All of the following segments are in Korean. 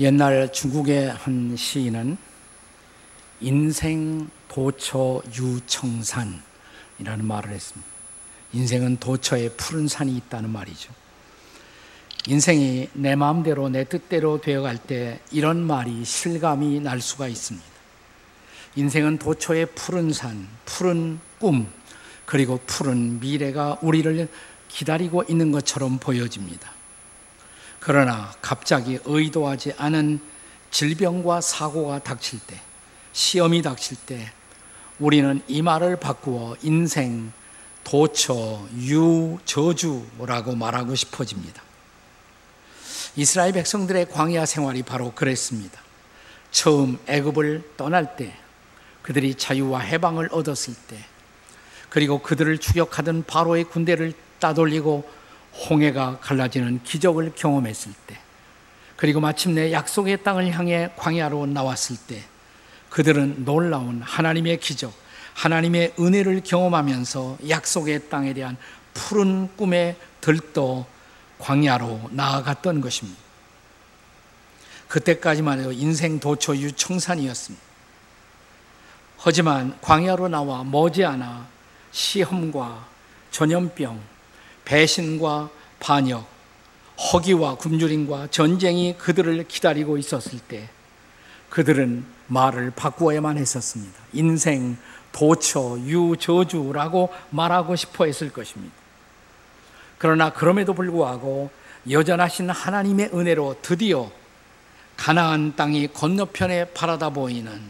옛날 중국의 한 시인은 인생 도처 유청산이라는 말을 했습니다. 인생은 도처에 푸른 산이 있다는 말이죠. 인생이 내 마음대로 내 뜻대로 되어갈 때 이런 말이 실감이 날 수가 있습니다. 인생은 도처의 푸른 산, 푸른 꿈, 그리고 푸른 미래가 우리를 기다리고 있는 것처럼 보여집니다. 그러나 갑자기 의도하지 않은 질병과 사고가 닥칠 때, 시험이 닥칠 때, 우리는 이 말을 바꾸어 인생, 도처, 유, 저주라고 말하고 싶어집니다. 이스라엘 백성들의 광야 생활이 바로 그랬습니다. 처음 애굽을 떠날 때, 그들이 자유와 해방을 얻었을 때, 그리고 그들을 추격하던 바로의 군대를 따돌리고 홍해가 갈라지는 기적을 경험했을 때, 그리고 마침내 약속의 땅을 향해 광야로 나왔을 때, 그들은 놀라운 하나님의 기적, 하나님의 은혜를 경험하면서 약속의 땅에 대한 푸른 꿈에 들떠 광야로 나아갔던 것입니다. 그때까지만 해도 인생 도처 유청산이었습니다. 하지만 광야로 나와 머지않아 시험과 전염병, 배신과 반역, 허기와 굶주림과 전쟁이 그들을 기다리고 있었을 때 그들은 말을 바꾸어야만 했었습니다. 인생, 도처, 유 저주라고 말하고 싶어 했을 것입니다. 그러나 그럼에도 불구하고 여전하신 하나님의 은혜로 드디어 가나안 땅이 건너편에 바라다 보이는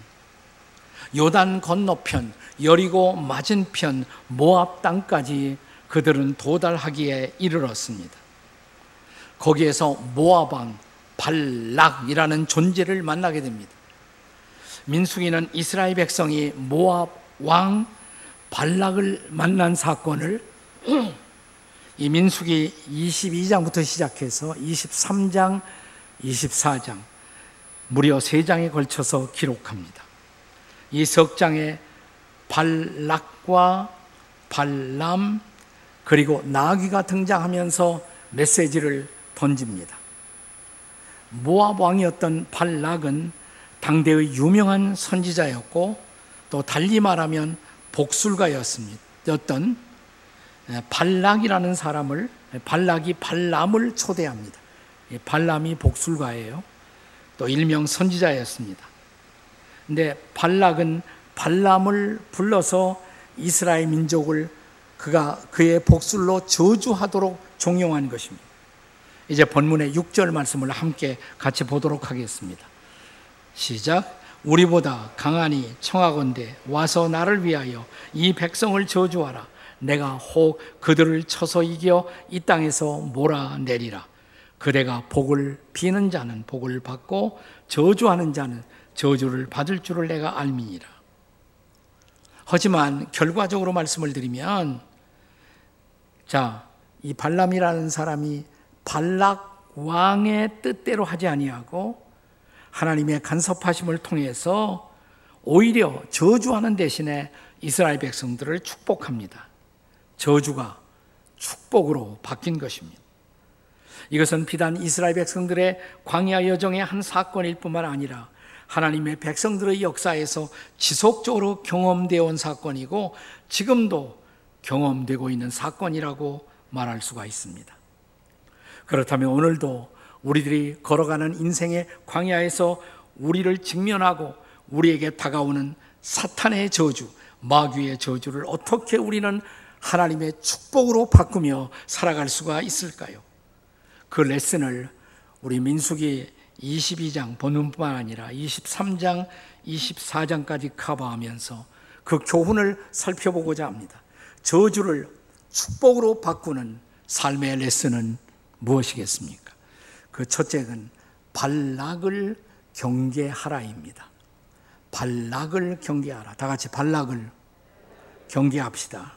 요단 건너편, 여리고 맞은편 모압 땅까지 그들은 도달하기에 이르렀습니다. 거기에서 모압왕 발락이라는 존재를 만나게 됩니다. 민수기는 이스라엘 백성이 모압 왕 발락을 만난 사건을 이 민수기 22장부터 시작해서 23장, 24장 무려 3장에 걸쳐서 기록합니다. 이 석장에 발락과 발람 그리고 나귀가 등장하면서 메시지를 던집니다. 모압 왕이었던 발락은 당대의 유명한 선지자였고 또 달리 말하면 복술가였습니다. 였던 발락이라는 사람을 발락이 발람을 초대합니다. 발람이 복술가예요. 또 일명 선지자였습니다. 근데 발락은 발람을 불러서 이스라엘 민족을 그가 그의 복술로 저주하도록 종용한 것입니다. 이제 본문의 6절 말씀을 함께 같이 보도록 하겠습니다. 시작. 우리보다 강하니 청하건대 와서 나를 위하여 이 백성을 저주하라. 내가 혹 그들을 쳐서 이겨 이 땅에서 몰아내리라. 그대가 복을 비는 자는 복을 받고 저주하는 자는 저주를 받을 줄을 내가 알미니라. 하지만 결과적으로 말씀을 드리면 자, 이 발람이라는 사람이 발락 왕의 뜻대로 하지 아니하고 하나님의 간섭하심을 통해서 오히려 저주하는 대신에 이스라엘 백성들을 축복합니다. 저주가 축복으로 바뀐 것입니다. 이것은 비단 이스라엘 백성들의 광야 여정의 한 사건일 뿐만 아니라 하나님의 백성들의 역사에서 지속적으로 경험되어 온 사건이고 지금도 경험되고 있는 사건이라고 말할 수가 있습니다. 그렇다면 오늘도 우리들이 걸어가는 인생의 광야에서 우리를 직면하고 우리에게 다가오는 사탄의 저주, 마귀의 저주를 어떻게 우리는 하나님의 축복으로 바꾸며 살아갈 수가 있을까요? 그 레슨을 우리 민숙이 22장 본문뿐만 아니라 23장, 24장까지 커버하면서 그 교훈을 살펴보고자 합니다. 저주를 축복으로 바꾸는 삶의 레슨은 무엇이겠습니까? 그 첫째는 발락을 경계하라입니다. 발락을 경계하라. 다 같이 발락을 경계합시다.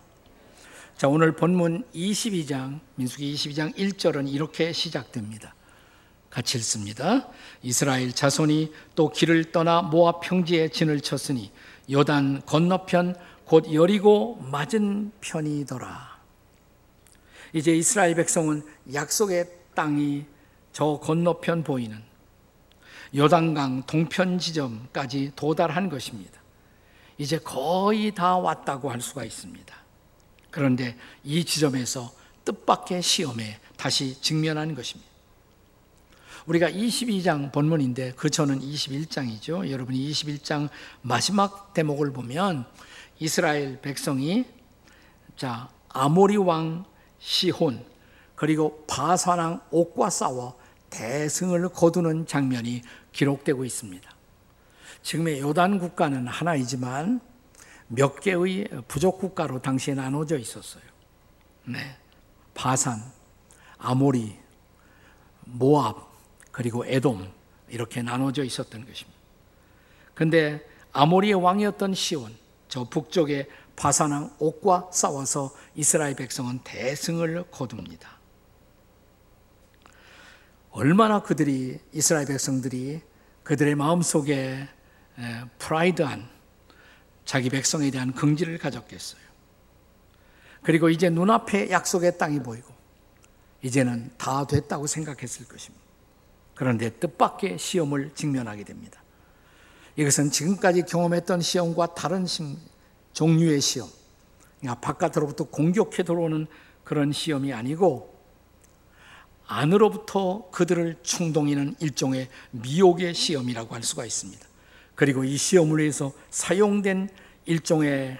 자, 오늘 본문 22장, 민수기 22장 1절은 이렇게 시작됩니다. 같이 읽습니다. 이스라엘 자손이 또 길을 떠나 모압 평지에 진을 쳤으니 요단 건너편 곧 여리고 맞은 편이더라. 이제 이스라엘 백성은 약속의 땅이 저 건너편 보이는 요단강 동편 지점까지 도달한 것입니다. 이제 거의 다 왔다고 할 수가 있습니다. 그런데 이 지점에서 뜻밖의 시험에 다시 직면한 것입니다. 우리가 22장 본문인데 그 전은 21장이죠. 여러분이 21장 마지막 대목을 보면 이스라엘 백성이 자 아모리 왕 시혼 그리고 바사왕 옥과 싸워 대승을 거두는 장면이 기록되고 있습니다. 지금의 요단 국가는 하나이지만 몇 개의 부족 국가로 당시에 나눠져 있었어요. 네. 바산, 아모리, 모압, 그리고 에돔 이렇게 나눠져 있었던 것입니다. 근데 아모리의 왕이었던 시온, 저 북쪽의 바산왕 옥과 싸워서 이스라엘 백성은 대승을 거둡니다. 얼마나 그들이 이스라엘 백성들이 그들의 마음속에 프라이드한 자기 백성에 대한 긍지를 가졌겠어요. 그리고 이제 눈앞에 약속의 땅이 보이고 이제는 다 됐다고 생각했을 것입니다. 그런데 뜻밖의 시험을 직면하게 됩니다. 이것은 지금까지 경험했던 시험과 다른 종류의 시험, 그러니까 바깥으로부터 공격해 들어오는 그런 시험이 아니고 안으로부터 그들을 충동이는 일종의 미혹의 시험이라고 할 수가 있습니다. 그리고 이 시험을 위해서 사용된 일종의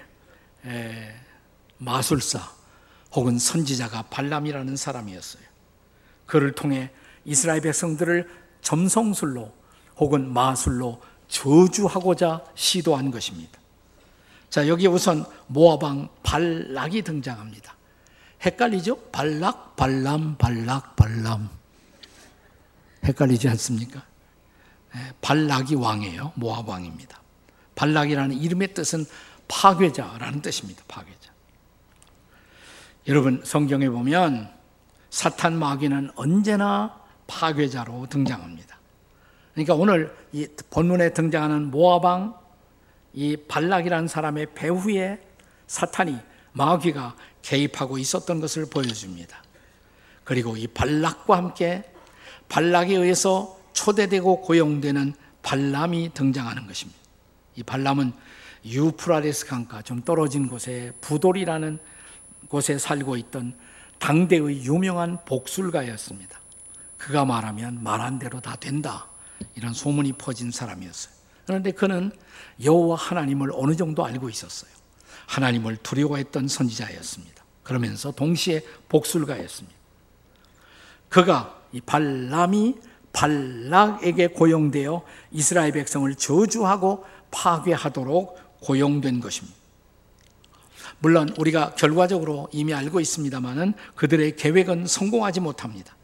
마술사 혹은 선지자가 발람이라는 사람이었어요. 그를 통해 이스라엘 백성들을 점성술로 혹은 마술로 저주하고자 시도한 것입니다. 자, 여기 우선 모아방 발락이 등장합니다. 헷갈리죠? 발락, 발람, 발락, 발람. 헷갈리지 않습니까? 네, 발락이 왕이에요. 모압 왕입니다. 발락이라는 이름의 뜻은 파괴자라는 뜻입니다. 파괴자. 여러분 성경에 보면 사탄 마귀는 언제나 파괴자로 등장합니다. 그러니까 오늘 이 본문에 등장하는 모아방 이 발락이라는 사람의 배후에 사탄이 마귀가 개입하고 있었던 것을 보여줍니다. 그리고 이 발락과 함께 발락에 의해서 초대되고 고용되는 발람이 등장하는 것입니다. 이 발람은 유프라데스 강가 좀 떨어진 곳에 부돌이라는 곳에 살고 있던 당대의 유명한 복술가였습니다. 그가 말하면 말한 대로 다 된다. 이런 소문이 퍼진 사람이었어요. 그런데 그는 여호와 하나님을 어느 정도 알고 있었어요. 하나님을 두려워했던 선지자였습니다. 그러면서 동시에 복술가였습니다. 그가 이 발람이 발락에게 고용되어 이스라엘 백성을 저주하고 파괴하도록 고용된 것입니다. 물론 우리가 결과적으로 이미 알고 있습니다만은 그들의 계획은 성공하지 못합니다.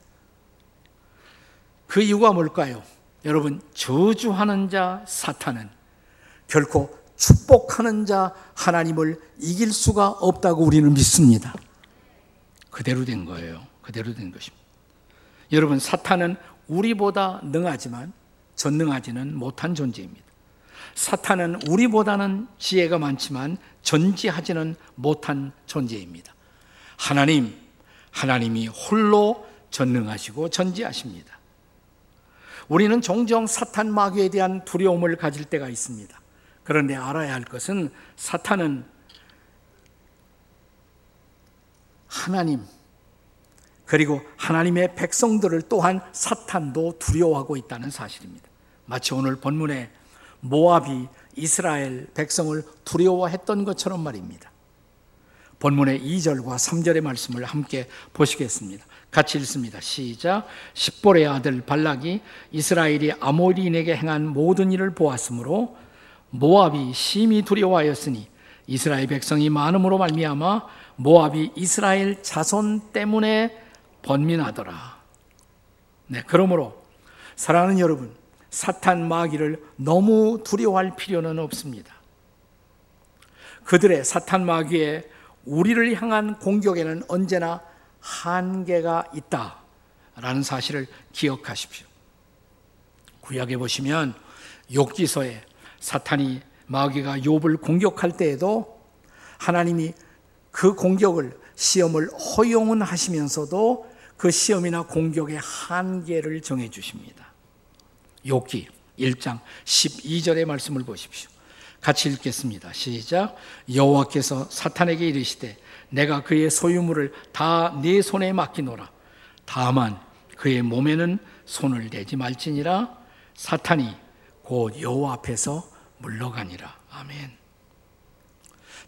그 이유가 뭘까요? 여러분, 저주하는 자 사탄은 결코 축복하는 자 하나님을 이길 수가 없다고 우리는 믿습니다. 그대로 된 거예요. 그대로 된 것입니다. 여러분, 사탄은 우리보다 능하지만 전능하지는 못한 존재입니다. 사탄은 우리보다는 지혜가 많지만 전지하지는 못한 존재입니다. 하나님, 하나님이 홀로 전능하시고 전지하십니다. 우리는 종종 사탄 마귀에 대한 두려움을 가질 때가 있습니다. 그런데 알아야 할 것은 사탄은 하나님, 그리고 하나님의 백성들을 또한 사탄도 두려워하고 있다는 사실입니다. 마치 오늘 본문에 모압이 이스라엘 백성을 두려워했던 것처럼 말입니다. 본문의 2절과 3절의 말씀을 함께 보시겠습니다. 같이 읽습니다. 시작. 십볼의 아들 발락이 이스라엘이 아모리인에게 행한 모든 일을 보았으므로 모압이 심히 두려워하였으니 이스라엘 백성이 많음으로 말미암아 모압이 이스라엘 자손 때문에 번민하더라. 네, 그러므로 사랑하는 여러분, 사탄 마귀를 너무 두려워할 필요는 없습니다. 그들의 사탄 마귀의 우리를 향한 공격에는 언제나 한계가 있다 라는 사실을 기억하십시오. 구약에 보시면 욥기서에 사탄이 마귀가 욥을 공격할 때에도 하나님이 그 공격을 시험을 허용은 하시면서도 그 시험이나 공격의 한계를 정해 주십니다. 욥기 1장 12절의 말씀을 보십시오. 같이 읽겠습니다. 시작. 여호와께서 사탄에게 이르시되 내가 그의 소유물을 다 네 손에 맡기노라. 다만 그의 몸에는 손을 대지 말지니라. 사탄이 곧 여호와 앞에서 물러가니라. 아멘.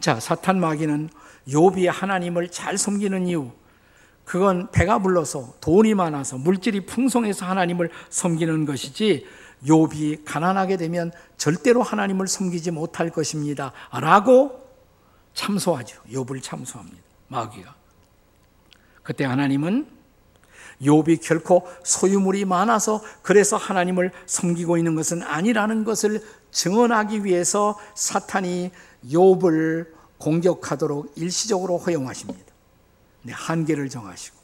자, 사탄 마귀는 요비 하나님을 잘 섬기는 이유 그건 배가 불러서 돈이 많아서 물질이 풍성해서 하나님을 섬기는 것이지 욥이 가난하게 되면 절대로 하나님을 섬기지 못할 것입니다. 라고 참소하죠. 욥을 참소합니다. 마귀가. 그때 하나님은 욥이 결코 소유물이 많아서 그래서 하나님을 섬기고 있는 것은 아니라는 것을 증언하기 위해서 사탄이 욥을 공격하도록 일시적으로 허용하십니다. 네, 한계를 정하시고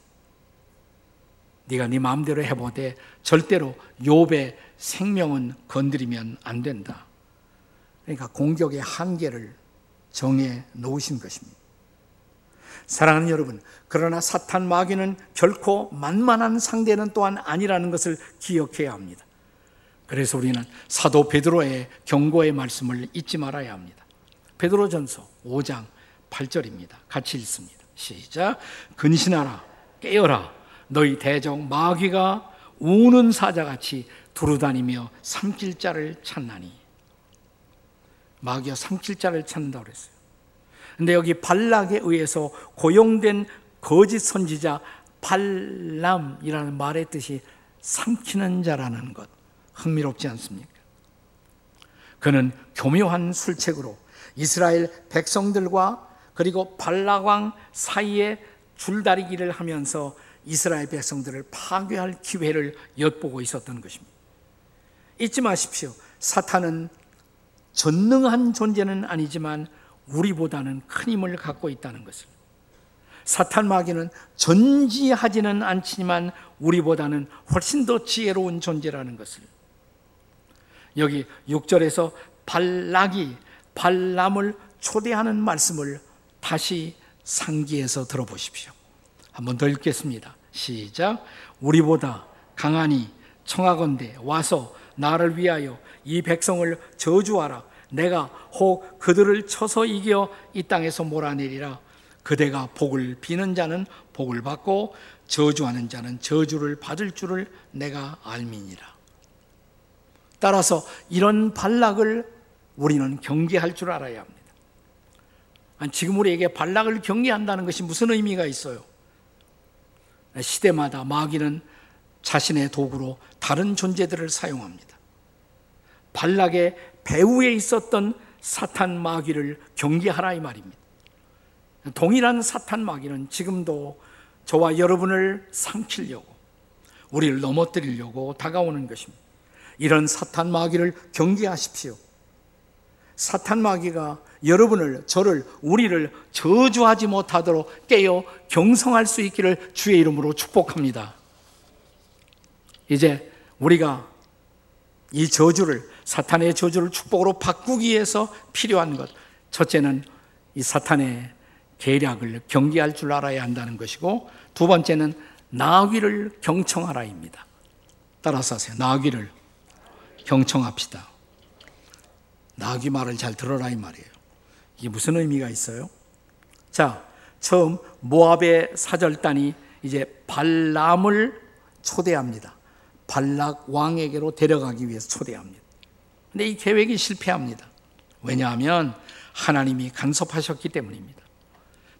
네가 네 마음대로 해보되 절대로 욥의 생명은 건드리면 안 된다. 그러니까 공격의 한계를 정해 놓으신 것입니다. 사랑하는 여러분, 그러나 사탄 마귀는 결코 만만한 상대는 또한 아니라는 것을 기억해야 합니다. 그래서 우리는 사도 베드로의 경고의 말씀을 잊지 말아야 합니다. 베드로전서 5장 8절입니다. 같이 읽습니다. 시작. 근신하라, 깨어라. 너희 대적 마귀가 우는 사자같이 두루다니며 삼킬 자를 찾나니. 마귀가 삼킬 자를 찾는다고 그랬어요. 근데 여기 발락에 의해서 고용된 거짓 선지자 발람이라는 말의 뜻이 삼키는 자라는 것. 흥미롭지 않습니까? 그는 교묘한 술책으로 이스라엘 백성들과 그리고 발락왕 사이에 줄다리기를 하면서 이스라엘 백성들을 파괴할 기회를 엿보고 있었던 것입니다. 잊지 마십시오. 사탄은 전능한 존재는 아니지만 우리보다는 큰 힘을 갖고 있다는 것을. 사탄 마귀는 전지하지는 않지만 우리보다는 훨씬 더 지혜로운 존재라는 것을. 여기 6절에서 발락이 발람을 초대하는 말씀을 다시 상기해서 들어보십시오. 한번 더 읽겠습니다. 시작. 우리보다 강하니 청하건대 와서 나를 위하여 이 백성을 저주하라. 내가 혹 그들을 쳐서 이겨 이 땅에서 몰아내리라. 그대가 복을 비는 자는 복을 받고 저주하는 자는 저주를 받을 줄을 내가 알미니라. 따라서 이런 반락을 우리는 경계할 줄 알아야 합니다. 지금 우리에게 반락을 경계한다는 것이 무슨 의미가 있어요? 시대마다 마귀는 자신의 도구로 다른 존재들을 사용합니다. 발락의 배후에 있었던 사탄 마귀를 경계하라 이 말입니다. 동일한 사탄 마귀는 지금도 저와 여러분을 삼키려고 우리를 넘어뜨리려고 다가오는 것입니다. 이런 사탄 마귀를 경계하십시오. 사탄 마귀가 여러분을, 저를, 우리를 저주하지 못하도록 깨어 경성할 수 있기를 주의 이름으로 축복합니다. 이제 우리가 이 저주를, 사탄의 저주를 축복으로 바꾸기 위해서 필요한 것. 첫째는 이 사탄의 계략을 경계할 줄 알아야 한다는 것이고, 두 번째는 나귀를 경청하라입니다. 따라서 하세요. 나귀를 경청합시다. 나귀 말을 잘 들어라 이 말이에요. 이게 무슨 의미가 있어요? 자, 처음 모압의 사절단이 이제 발람을 초대합니다. 발락 왕에게로 데려가기 위해서 초대합니다. 근데 이 계획이 실패합니다. 왜냐하면 하나님이 간섭하셨기 때문입니다.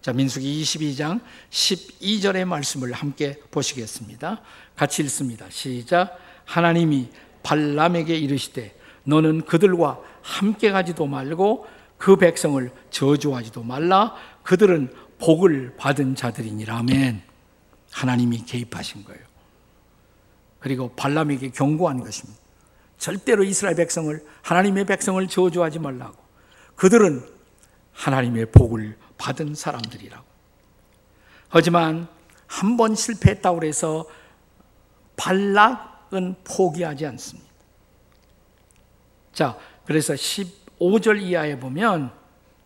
자, 민수기 22장 12절의 말씀을 함께 보시겠습니다. 같이 읽습니다. 시작. 하나님이 발람에게 이르시되 너는 그들과 함께 가지도 말고 그 백성을 저주하지도 말라. 그들은 복을 받은 자들이니라. 아멘. 하나님이 개입하신 거예요. 그리고 발람에게 경고한 것입니다. 절대로 이스라엘 백성을, 하나님의 백성을 저주하지 말라고. 그들은 하나님의 복을 받은 사람들이라고. 하지만 한 번 실패했다고 해서 발락은 포기하지 않습니다. 자, 그래서 15절 이하에 보면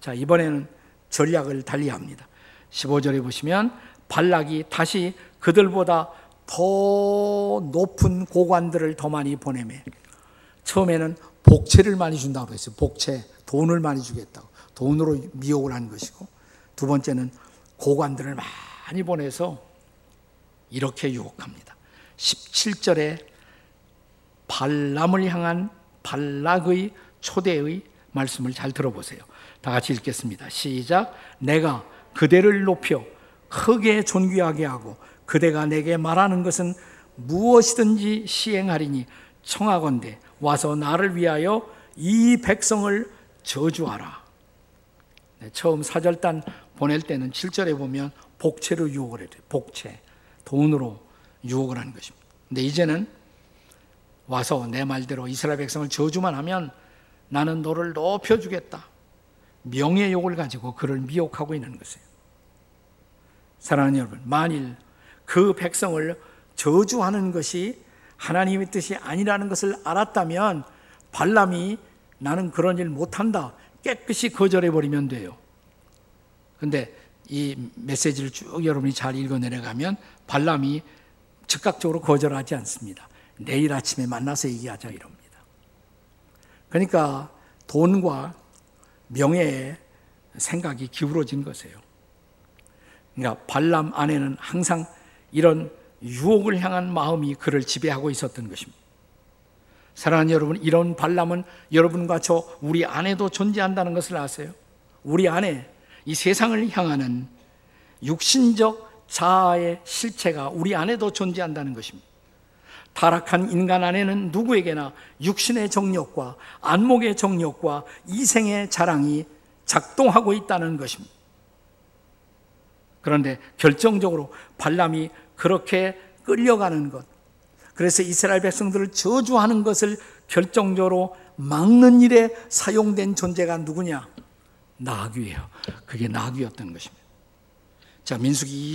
자, 이번에는 전략을 달리합니다. 15절에 보시면 발락이 다시 그들보다 더 높은 고관들을 더 많이 보내매 처음에는 복채를 많이 준다고 했어요. 복채, 돈을 많이 주겠다고. 돈으로 미혹을 한 것이고 두 번째는 고관들을 많이 보내서 이렇게 유혹합니다. 17절에 발람을 향한 발락의 초대의 말씀을 잘 들어보세요. 다 같이 읽겠습니다. 시작. 내가 그대를 높여 크게 존귀하게 하고 그대가 내게 말하는 것은 무엇이든지 시행하리니 청하건대 와서 나를 위하여 이 백성을 저주하라. 네, 처음 사절단 보낼 때는 7절에 보면 복채로 유혹을 해요. 복채. 돈으로 유혹을 하는 것입니다. 근데 이제는 와서 내 말대로 이스라엘 백성을 저주만 하면 나는 너를 높여주겠다. 명예욕을 가지고 그를 미혹하고 있는 것이에요. 사랑하는 여러분, 만일 그 백성을 저주하는 것이 하나님의 뜻이 아니라는 것을 알았다면 발람이 나는 그런 일 못한다. 깨끗이 거절해 버리면 돼요. 근데 이 메시지를 쭉 여러분이 잘 읽어 내려가면 발람이 즉각적으로 거절하지 않습니다. 내일 아침에 만나서 얘기하자 이럽니다. 그러니까 돈과 명예에 생각이 기울어진 것이에요. 그러니까 발람 안에는 항상 이런 유혹을 향한 마음이 그를 지배하고 있었던 것입니다. 사랑하는 여러분, 이런 발람은 여러분과 저 우리 안에도 존재한다는 것을 아세요? 우리 안에 이 세상을 향하는 육신적 자아의 실체가 우리 안에도 존재한다는 것입니다. 타락한 인간 안에는 누구에게나 육신의 정력과 안목의 정력과 이생의 자랑이 작동하고 있다는 것입니다. 그런데 결정적으로 발람이 그렇게 끌려가는 것, 그래서 이스라엘 백성들을 저주하는 것을 결정적으로 막는 일에 사용된 존재가 누구냐? 나귀예요. 그게 나귀였던 것입니다. 자, 민수기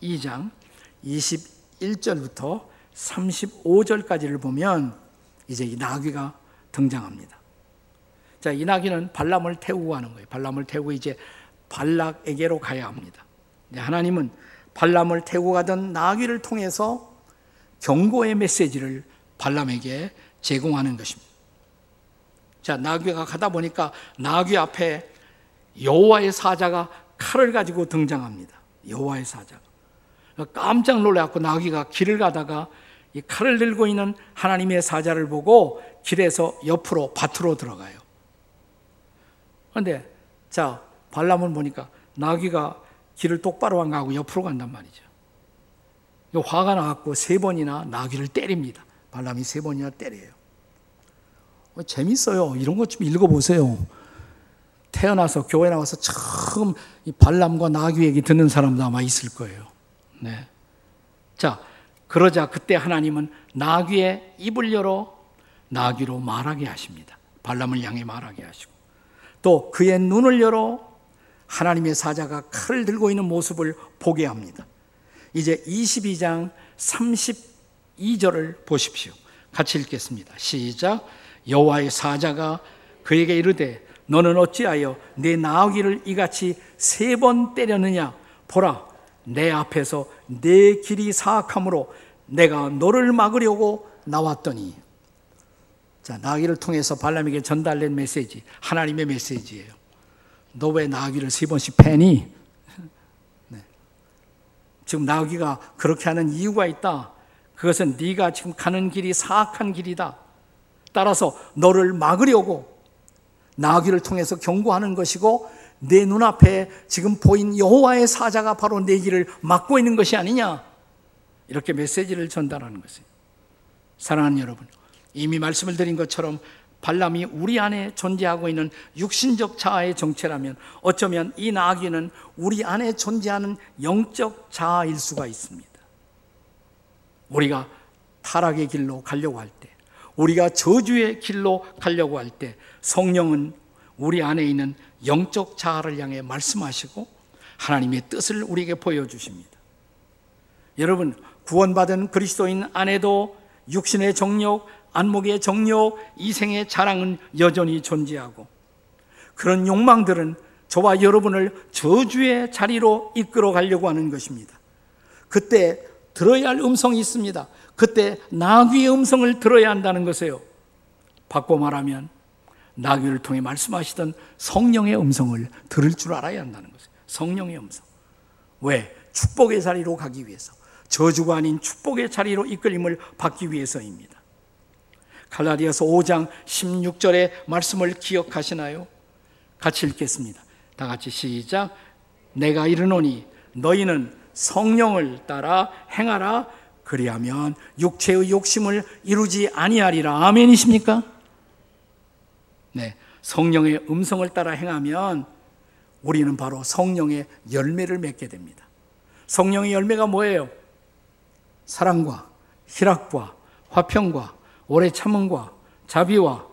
22장 21절부터 35절까지를 보면 이제 이 나귀가 등장합니다. 자, 이 나귀는 발람을 태우고 가는 거예요. 발람을 태우고 이제 발락에게로 가야 합니다. 하나님은 발람을 태우고 가던 나귀를 통해서 경고의 메시지를 발람에게 제공하는 것입니다. 자, 나귀가 가다 보니까 나귀 앞에 여호와의 사자가 칼을 가지고 등장합니다. 여호와의 사자가. 깜짝 놀라갖고 나귀가 길을 가다가 이 칼을 들고 있는 하나님의 사자를 보고 길에서 옆으로 밭으로 들어가요. 그런데 자 발람을 보니까 나귀가 길을 똑바로 안 가고 옆으로 간단 말이죠. 화가 나갖고 세 번이나 나귀를 때립니다. 발람이 세 번이나 때려요. 어, 재밌어요. 이런 것 좀 읽어보세요. 태어나서 교회 나와서 처음 이 발람과 나귀 얘기 듣는 사람도 아마 있을 거예요. 네. 자, 그러자 그때 하나님은 나귀의 입을 열어 나귀로 말하게 하십니다. 발람을 향해 말하게 하시고 또 그의 눈을 열어 하나님의 사자가 칼을 들고 있는 모습을 보게 합니다. 이제 22장 32절을 보십시오. 같이 읽겠습니다. 시작. 여호와의 사자가 그에게 이르되 너는 어찌하여 내 나귀를 이같이 세 번 때렸느냐? 보라, 내 앞에서 내 길이 사악함으로 내가 너를 막으려고 나왔더니. 자, 나귀를 통해서 발람에게 전달된 메시지, 하나님의 메시지예요. 너 왜 나귀를 세 번씩 패니? 네. 지금 나귀가 그렇게 하는 이유가 있다. 그것은 네가 지금 가는 길이 사악한 길이다. 따라서 너를 막으려고 나귀를 통해서 경고하는 것이고 내 눈앞에 지금 보인 여호와의 사자가 바로 내 길을 막고 있는 것이 아니냐 이렇게 메시지를 전달하는 것이에요. 사랑하는 여러분, 이미 말씀을 드린 것처럼 발람이 우리 안에 존재하고 있는 육신적 자아의 정체라면 어쩌면 이 나귀는 우리 안에 존재하는 영적 자아일 수가 있습니다. 우리가 타락의 길로 가려고 할 때, 우리가 저주의 길로 가려고 할 때 성령은 우리 안에 있는 영적 자아를 향해 말씀하시고 하나님의 뜻을 우리에게 보여주십니다. 여러분, 구원받은 그리스도인 안에도 육신의 정욕, 안목의 정욕, 이생의 자랑은 여전히 존재하고 그런 욕망들은 저와 여러분을 저주의 자리로 이끌어 가려고 하는 것입니다. 그때 들어야 할 음성이 있습니다. 그때 나귀의 음성을 들어야 한다는 것이에요. 바꿔 말하면 나귀를 통해 말씀하시던 성령의 음성을 들을 줄 알아야 한다는 것이에요. 성령의 음성. 왜? 축복의 자리로 가기 위해서. 저주가 아닌 축복의 자리로 이끌림을 받기 위해서입니다. 갈라디아서 5장 16절의 말씀을 기억하시나요? 같이 읽겠습니다. 다 같이 시작. 내가 이르노니 너희는 성령을 따라 행하라 그리하면 육체의 욕심을 이루지 아니하리라. 아멘이십니까? 네. 성령의 음성을 따라 행하면 우리는 바로 성령의 열매를 맺게 됩니다. 성령의 열매가 뭐예요? 사랑과 희락과 화평과 오래 참음과 자비와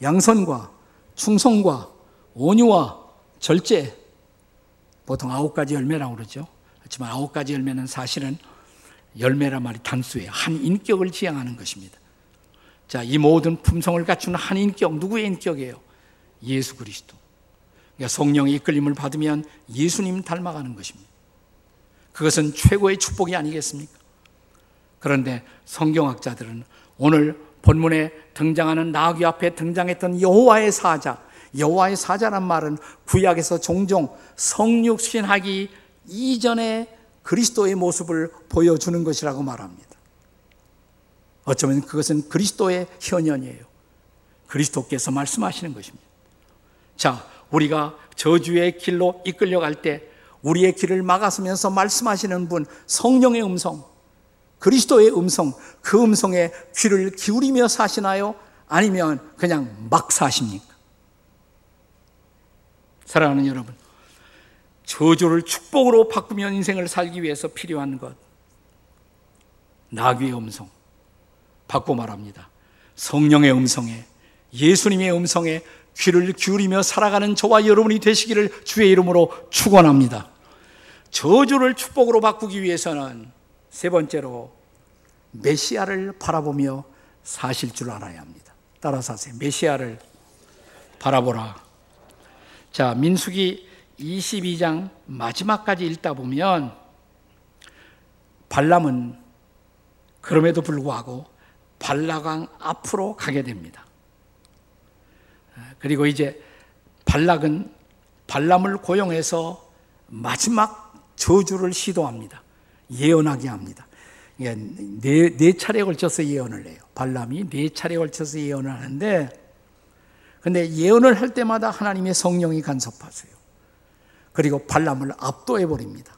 양선과 충성과 온유와 절제 보통 아홉 가지 열매라고 그러죠. 그렇지만 아홉 가지 열매는 사실은 열매란 말이 단수예요. 한 인격을 지향하는 것입니다. 자, 이 모든 품성을 갖춘 한 인격, 누구의 인격이에요? 예수 그리스도. 그러니까 성령의 이끌림을 받으면 예수님 닮아가는 것입니다. 그것은 최고의 축복이 아니겠습니까? 그런데 성경학자들은 오늘 본문에 등장하는 나귀 앞에 등장했던 여호와의 사자, 여호와의 사자란 말은 구약에서 종종 성육신하기 이전에 그리스도의 모습을 보여주는 것이라고 말합니다. 어쩌면 그것은 그리스도의 현현이에요. 그리스도께서 말씀하시는 것입니다. 자, 우리가 저주의 길로 이끌려갈 때 우리의 길을 막아서면서 말씀하시는 분, 성령의 음성, 그리스도의 음성, 그 음성에 귀를 기울이며 사시나요? 아니면 그냥 막 사십니까? 사랑하는 여러분, 저주를 축복으로 바꾸며 인생을 살기 위해서 필요한 것, 나귀의 음성, 바꿔 말합니다. 성령의 음성에, 예수님의 음성에 귀를 기울이며 살아가는 저와 여러분이 되시기를 주의 이름으로 축원합니다. 저주를 축복으로 바꾸기 위해서는 세 번째로 메시아를 바라보며 사실 줄 알아야 합니다. 따라서 하세요. 메시아를 바라보라. 자, 민수기 22장 마지막까지 읽다 보면 발람은 그럼에도 불구하고 발락왕 앞으로 가게 됩니다. 그리고 이제 발락은 발람을 고용해서 마지막 저주를 시도합니다. 예언하게 합니다. 네, 네 차례에 걸쳐서 예언을 해요. 발람이 네 차례에 걸쳐서 예언을 하는데, 근데 예언을 할 때마다 하나님의 성령이 간섭하세요. 그리고 발람을 압도해 버립니다.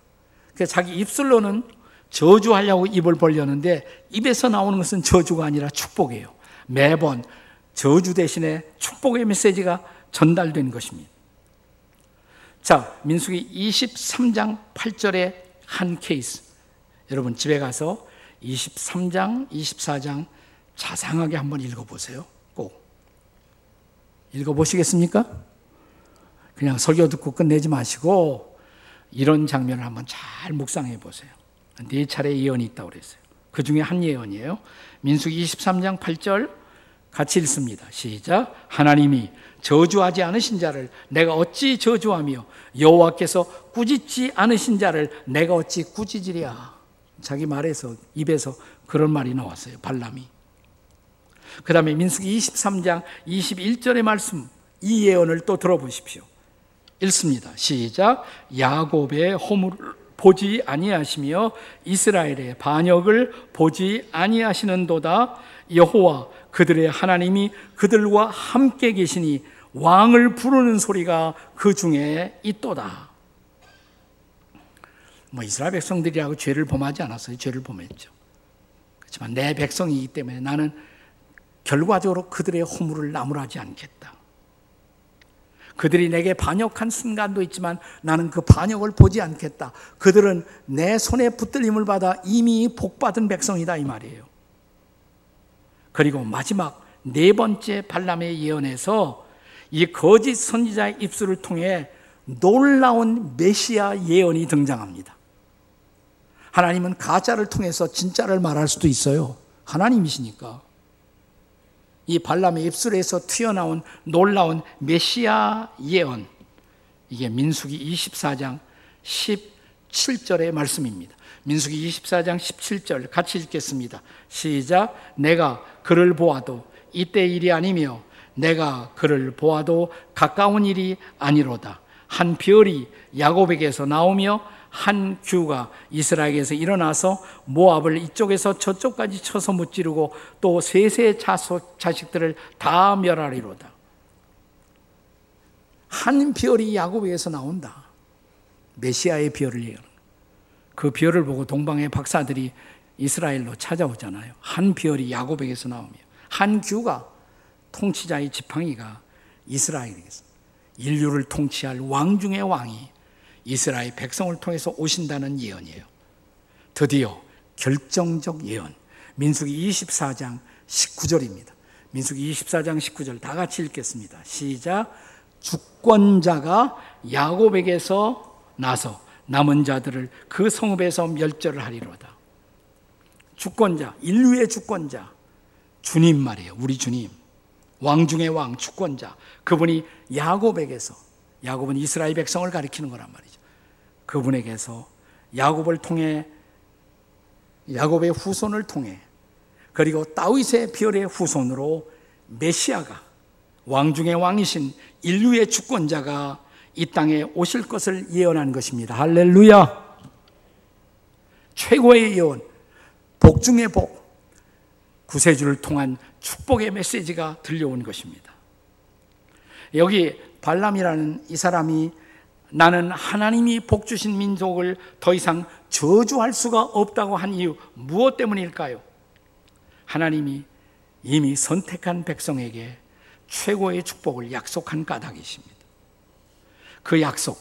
그래서 자기 입술로는 저주하려고 입을 벌렸는데 입에서 나오는 것은 저주가 아니라 축복이에요. 매번 저주 대신에 축복의 메시지가 전달된 것입니다. 자, 민수기 23장 8절의 한 케이스. 여러분 집에 가서 23장, 24장 자상하게 한번 읽어보세요. 꼭. 읽어보시겠습니까? 그냥 설교 듣고 끝내지 마시고 이런 장면을 한번 잘 묵상해 보세요. 네 차례 예언이 있다고 그랬어요. 그 중에 한 예언이에요. 민수기 23장 8절 같이 읽습니다. 시작. 하나님이 저주하지 않으신 자를 내가 어찌 저주하며 여호와께서 꾸짖지 않으신 자를 내가 어찌 꾸짖으랴. 자기 말에서 입에서 그런 말이 나왔어요. 발람이. 그 다음에 민수기 23장 21절의 말씀 이 예언을 또 들어보십시오. 읽습니다. 시작. 야곱의 허물을 보지 아니하시며 이스라엘의 반역을 보지 아니하시는도다. 여호와 그들의 하나님이 그들과 함께 계시니 왕을 부르는 소리가 그 중에 있도다. 뭐 이스라엘 백성들이라고 죄를 범하지 않았어요. 죄를 범했죠. 그렇지만 내 백성이기 때문에 나는 결과적으로 그들의 허물을 나무라지 않겠다. 그들이 내게 반역한 순간도 있지만 나는 그 반역을 보지 않겠다. 그들은 내 손에 붙들림을 받아 이미 복받은 백성이다 이 말이에요. 그리고 마지막 네 번째 발람의 예언에서 이 거짓 선지자의 입술을 통해 놀라운 메시아 예언이 등장합니다. 하나님은 가짜를 통해서 진짜를 말할 수도 있어요. 하나님이시니까. 이 발람의 입술에서 튀어나온 놀라운 메시아 예언. 이게 민수기 24장 17절의 말씀입니다. 민수기 24장 17절 같이 읽겠습니다. 시작. 내가 그를 보아도 이때 일이 아니며 내가 그를 보아도 가까운 일이 아니로다. 한 별이 야곱에게서 나오며 한 규가 이스라엘에서 일어나서 모압을 이쪽에서 저쪽까지 쳐서 무찌르고 또 세세 자식들을 다 멸하리로다. 한 별이 야곱에게서 나온다. 메시아의 별을 얘기하는 그 별을 보고 동방의 박사들이 이스라엘로 찾아오잖아요. 한 별이 야곱에게서 나오며 한 규가 통치자의 지팡이가 이스라엘에게서 인류를 통치할 왕 중의 왕이 이스라엘 백성을 통해서 오신다는 예언이에요. 드디어 결정적 예언. 민수기 24장 19절입니다. 민수기 24장 19절 다 같이 읽겠습니다. 시작. 주권자가 야곱에게서 나서 남은 자들을 그 성읍에서 멸절을 하리로다. 주권자, 인류의 주권자, 주님 말이에요. 우리 주님. 왕 중의 왕, 주권자. 그분이 야곱에게서, 야곱은 이스라엘 백성을 가리키는 거란 말이죠. 그분에게서 야곱을 통해, 야곱의 후손을 통해, 그리고 다윗의 별의 후손으로 메시아가, 왕 중의 왕이신 인류의 주권자가 이 땅에 오실 것을 예언한 것입니다. 할렐루야! 최고의 예언, 복 중의 복, 구세주를 통한 축복의 메시지가 들려온 것입니다. 여기 발람이라는 이 사람이 나는 하나님이 복 주신 민족을 더 이상 저주할 수가 없다고 한 이유 무엇 때문일까요? 하나님이 이미 선택한 백성에게 최고의 축복을 약속한 까닭이십니다. 그 약속,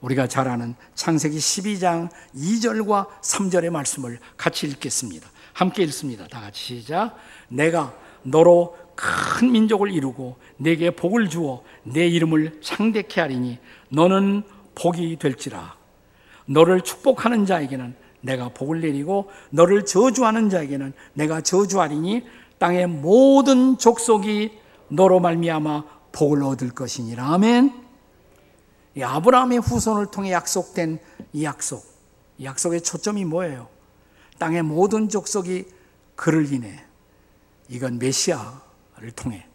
우리가 잘 아는 창세기 12장 2절과 3절의 말씀을 같이 읽겠습니다. 함께 읽습니다. 다 같이 시작. 내가 너로 큰 민족을 이루고 내게 복을 주어 내 이름을 창대케 하리니 너는 복이 될지라. 너를 축복하는 자에게는 내가 복을 내리고 너를 저주하는 자에게는 내가 저주하리니 땅의 모든 족속이 너로 말미암아 복을 얻을 것이니라. 아멘. 이 아브라함의 후손을 통해 약속된 이 약속. 이 약속의 초점이 뭐예요? 땅의 모든 족속이 그를 인해 이건 메시아 를 통해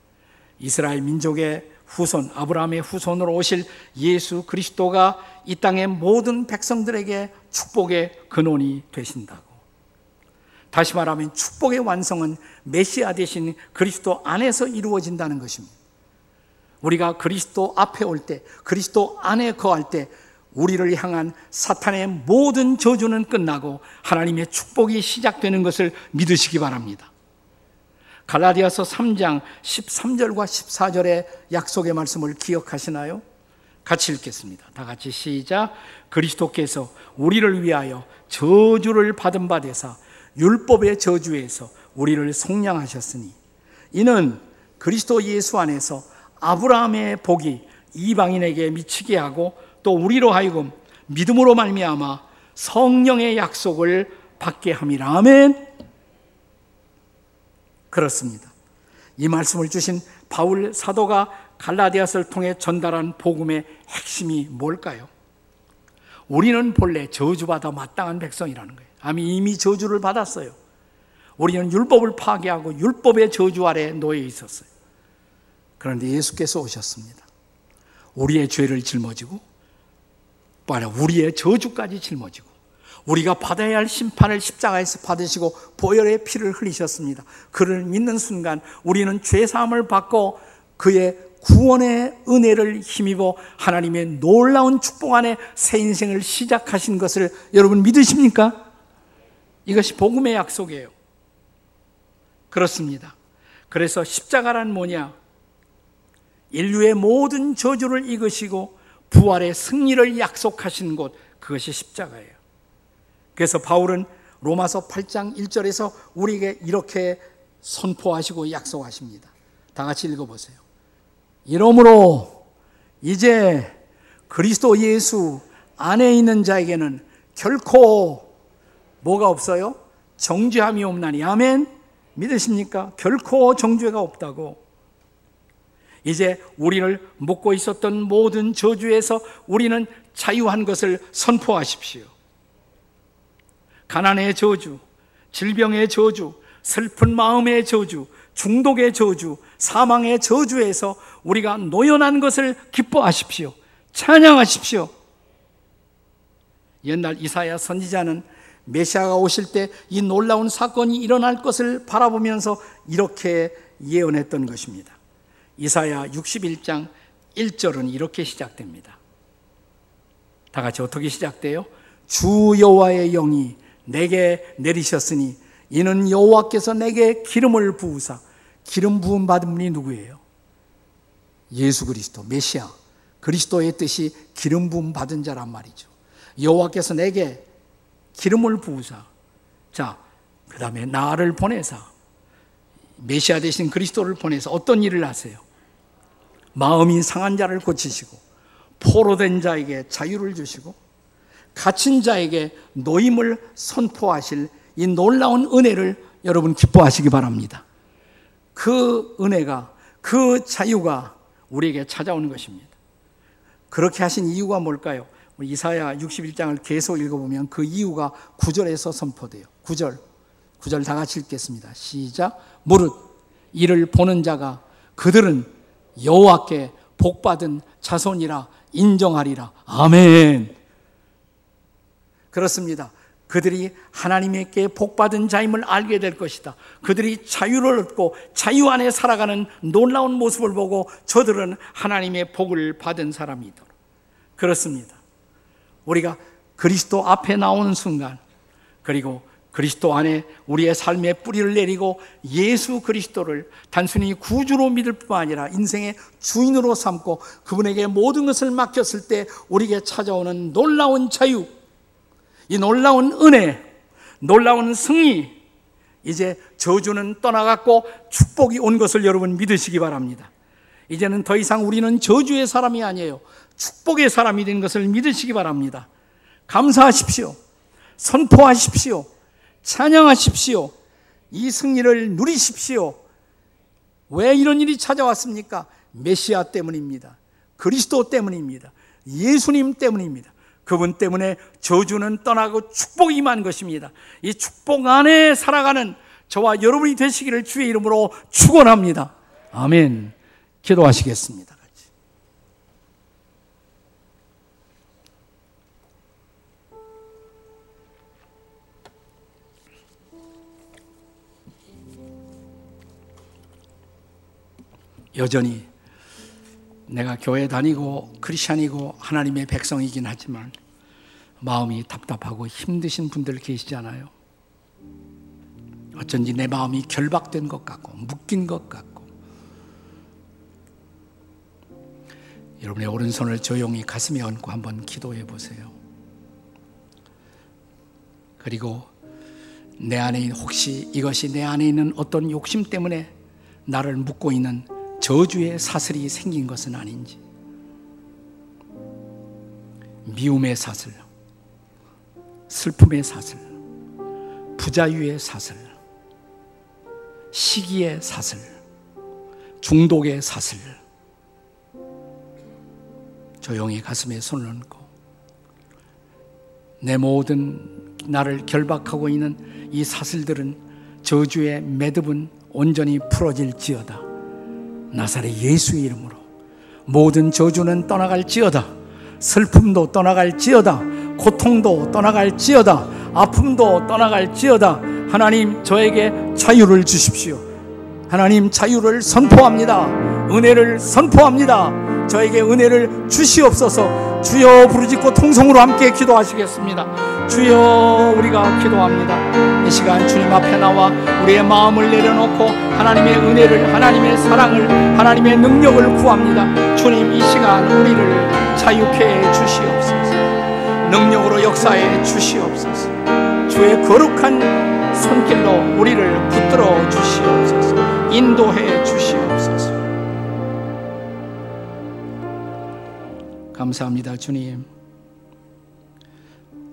이스라엘 민족의 후손 아브라함의 후손으로 오실 예수 그리스도가 이 땅의 모든 백성들에게 축복의 근원이 되신다고. 다시 말하면 축복의 완성은 메시아 대신 그리스도 안에서 이루어진다는 것입니다. 우리가 그리스도 앞에 올 때, 그리스도 안에 거할 때 우리를 향한 사탄의 모든 저주는 끝나고 하나님의 축복이 시작되는 것을 믿으시기 바랍니다. 갈라디아서 3장 13절과 14절의 약속의 말씀을 기억하시나요? 같이 읽겠습니다. 다 같이 시작. 그리스도께서 우리를 위하여 저주를 받은 바 되사 율법의 저주에서 우리를 속량하셨으니 이는 그리스도 예수 안에서 아브라함의 복이 이방인에게 미치게 하고 또 우리로 하여금 믿음으로 말미암아 성령의 약속을 받게 함이라. 아멘. 그렇습니다. 이 말씀을 주신 바울 사도가 갈라디아서를 통해 전달한 복음의 핵심이 뭘까요? 우리는 본래 저주받아 마땅한 백성이라는 거예요. 아미 이미 저주를 받았어요. 우리는 율법을 파괴하고 율법의 저주 아래 놓여 있었어요. 그런데 예수께서 오셨습니다. 우리의 죄를 짊어지고 우리의 저주까지 짊어지고 우리가 받아야 할 심판을 십자가에서 받으시고 보혈의 피를 흘리셨습니다. 그를 믿는 순간 우리는 죄 사함을 받고 그의 구원의 은혜를 힘입어 하나님의 놀라운 축복 안에 새 인생을 시작하신 것을 여러분 믿으십니까? 이것이 복음의 약속이에요. 그렇습니다. 그래서 십자가란 뭐냐? 인류의 모든 저주를 이으시고 부활의 승리를 약속하신 곳 그것이 십자가예요. 그래서 바울은 로마서 8장 1절에서 우리에게 이렇게 선포하시고 약속하십니다. 다 같이 읽어보세요. 이러므로 이제 그리스도 예수 안에 있는 자에게는 결코 뭐가 없어요? 정죄함이 없나니. 아멘? 믿으십니까? 결코 정죄가 없다고. 이제 우리를 묶고 있었던 모든 저주에서 우리는 자유한 것을 선포하십시오. 가난의 저주, 질병의 저주, 슬픈 마음의 저주, 중독의 저주, 사망의 저주에서 우리가 노연한 것을 기뻐하십시오. 찬양하십시오. 옛날 이사야 선지자는 메시아가 오실 때 이 놀라운 사건이 일어날 것을 바라보면서 이렇게 예언했던 것입니다. 이사야 61장 1절은 이렇게 시작됩니다. 다 같이 어떻게 시작돼요? 주 여호와의 영이 내게 내리셨으니 이는 여호와께서 내게 기름을 부으사 기름 부음 받은 분이 누구예요? 예수 그리스도 메시아 그리스도의 뜻이 기름 부음 받은 자란 말이죠. 여호와께서 내게 기름을 부으사 자 그다음에 나를 보내사 메시아 대신 그리스도를 보내서 어떤 일을 하세요? 마음이 상한 자를 고치시고 포로된 자에게 자유를 주시고 갇힌 자에게 노임을 선포하실 이 놀라운 은혜를 여러분 기뻐하시기 바랍니다. 그 은혜가 그 자유가 우리에게 찾아오는 것입니다. 그렇게 하신 이유가 뭘까요? 이사야 61장을 계속 읽어보면 그 이유가 9절에서 선포돼요. 9절. 9절 다 같이 읽겠습니다. 시작. 무릇 이를 보는 자가 그들은 여호와께 복받은 자손이라 인정하리라. 아멘. 그렇습니다. 그들이 하나님께 복받은 자임을 알게 될 것이다. 그들이 자유를 얻고 자유 안에 살아가는 놀라운 모습을 보고 저들은 하나님의 복을 받은 사람이다. 그렇습니다. 우리가 그리스도 앞에 나오는 순간, 그리고 그리스도 안에 우리의 삶의 뿌리를 내리고 예수 그리스도를 단순히 구주로 믿을 뿐 아니라 인생의 주인으로 삼고 그분에게 모든 것을 맡겼을 때 우리에게 찾아오는 놀라운 자유, 이 놀라운 은혜, 놀라운 승리, 이제 저주는 떠나갔고 축복이 온 것을 여러분 믿으시기 바랍니다. 이제는 더 이상 우리는 저주의 사람이 아니에요. 축복의 사람이 된 것을 믿으시기 바랍니다. 감사하십시오. 선포하십시오. 찬양하십시오. 이 승리를 누리십시오. 왜 이런 일이 찾아왔습니까? 메시아 때문입니다. 그리스도 때문입니다. 예수님 때문입니다. 그분 때문에 저주는 떠나고 축복이 임한 것입니다. 이 축복 안에 살아가는 저와 여러분이 되시기를 주의 이름으로 축원합니다. 아멘. 기도하시겠습니다. 여전히 내가 교회 다니고 크리스천이고 하나님의 백성이긴 하지만 마음이 답답하고 힘드신 분들 계시잖아요. 어쩐지 내 마음이 결박된 것 같고 묶인 것 같고 여러분의 오른손을 조용히 가슴에 얹고 한번 기도해 보세요. 그리고 내 안에 혹시 이것이 내 안에 있는 어떤 욕심 때문에 나를 묶고 있는 저주의 사슬이 생긴 것은 아닌지, 미움의 사슬, 슬픔의 사슬, 부자유의 사슬, 시기의 사슬, 중독의 사슬, 조용히 가슴에 손을 얹고 내 모든 나를 결박하고 있는 이 사슬들은 저주의 매듭은 온전히 풀어질지어다. 나사렛 예수의 이름으로 모든 저주는 떠나갈지어다. 슬픔도 떠나갈지어다. 고통도 떠나갈지어다. 아픔도 떠나갈지어다. 하나님 저에게 자유를 주십시오. 하나님 자유를 선포합니다. 은혜를 선포합니다. 저에게 은혜를 주시옵소서. 주여 부르짖고 통성으로 함께 기도하시겠습니다. 주여 우리가 기도합니다. 이 시간 주님 앞에 나와 우리의 마음을 내려놓고 하나님의 은혜를 하나님의 사랑을 하나님의 능력을 구합니다. 주님 이 시간 우리를 자유케 해 주시옵소서. 능력으로 역사해 주시옵소서. 주의 거룩한 손길로 우리를 붙들어 주시옵소서. 인도해 주시옵소서. 감사합니다, 주님.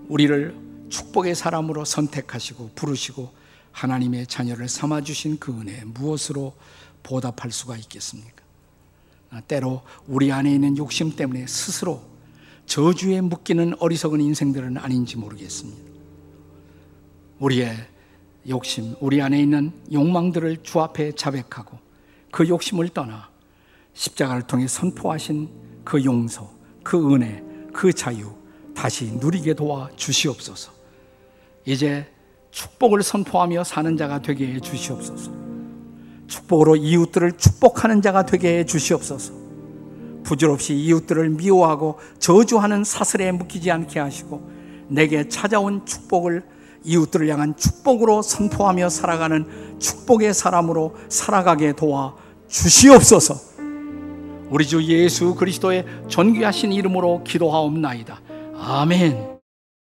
우리를 축복의 사람으로 선택하시고 부르시고 하나님의 자녀를 삼아주신 그 은혜 무엇으로 보답할 수가 있겠습니까? 아, 때로 우리 안에 있는 욕심 때문에 스스로 저주에 묶이는 어리석은 인생들은 아닌지 모르겠습니다. 우리의 욕심, 우리 안에 있는 욕망들을 주 앞에 자백하고 그 욕심을 떠나 십자가를 통해 선포하신 그 용서, 그 은혜, 그 자유 다시 누리게 도와 주시옵소서. 이제 축복을 선포하며 사는 자가 되게 해 주시옵소서. 축복으로 이웃들을 축복하는 자가 되게 해 주시옵소서. 부질없이 이웃들을 미워하고 저주하는 사슬에 묶이지 않게 하시고 내게 찾아온 축복을 이웃들을 향한 축복으로 선포하며 살아가는 축복의 사람으로 살아가게 도와 주시옵소서. 우리 주 예수 그리스도의 존귀하신 이름으로 기도하옵나이다. 아멘.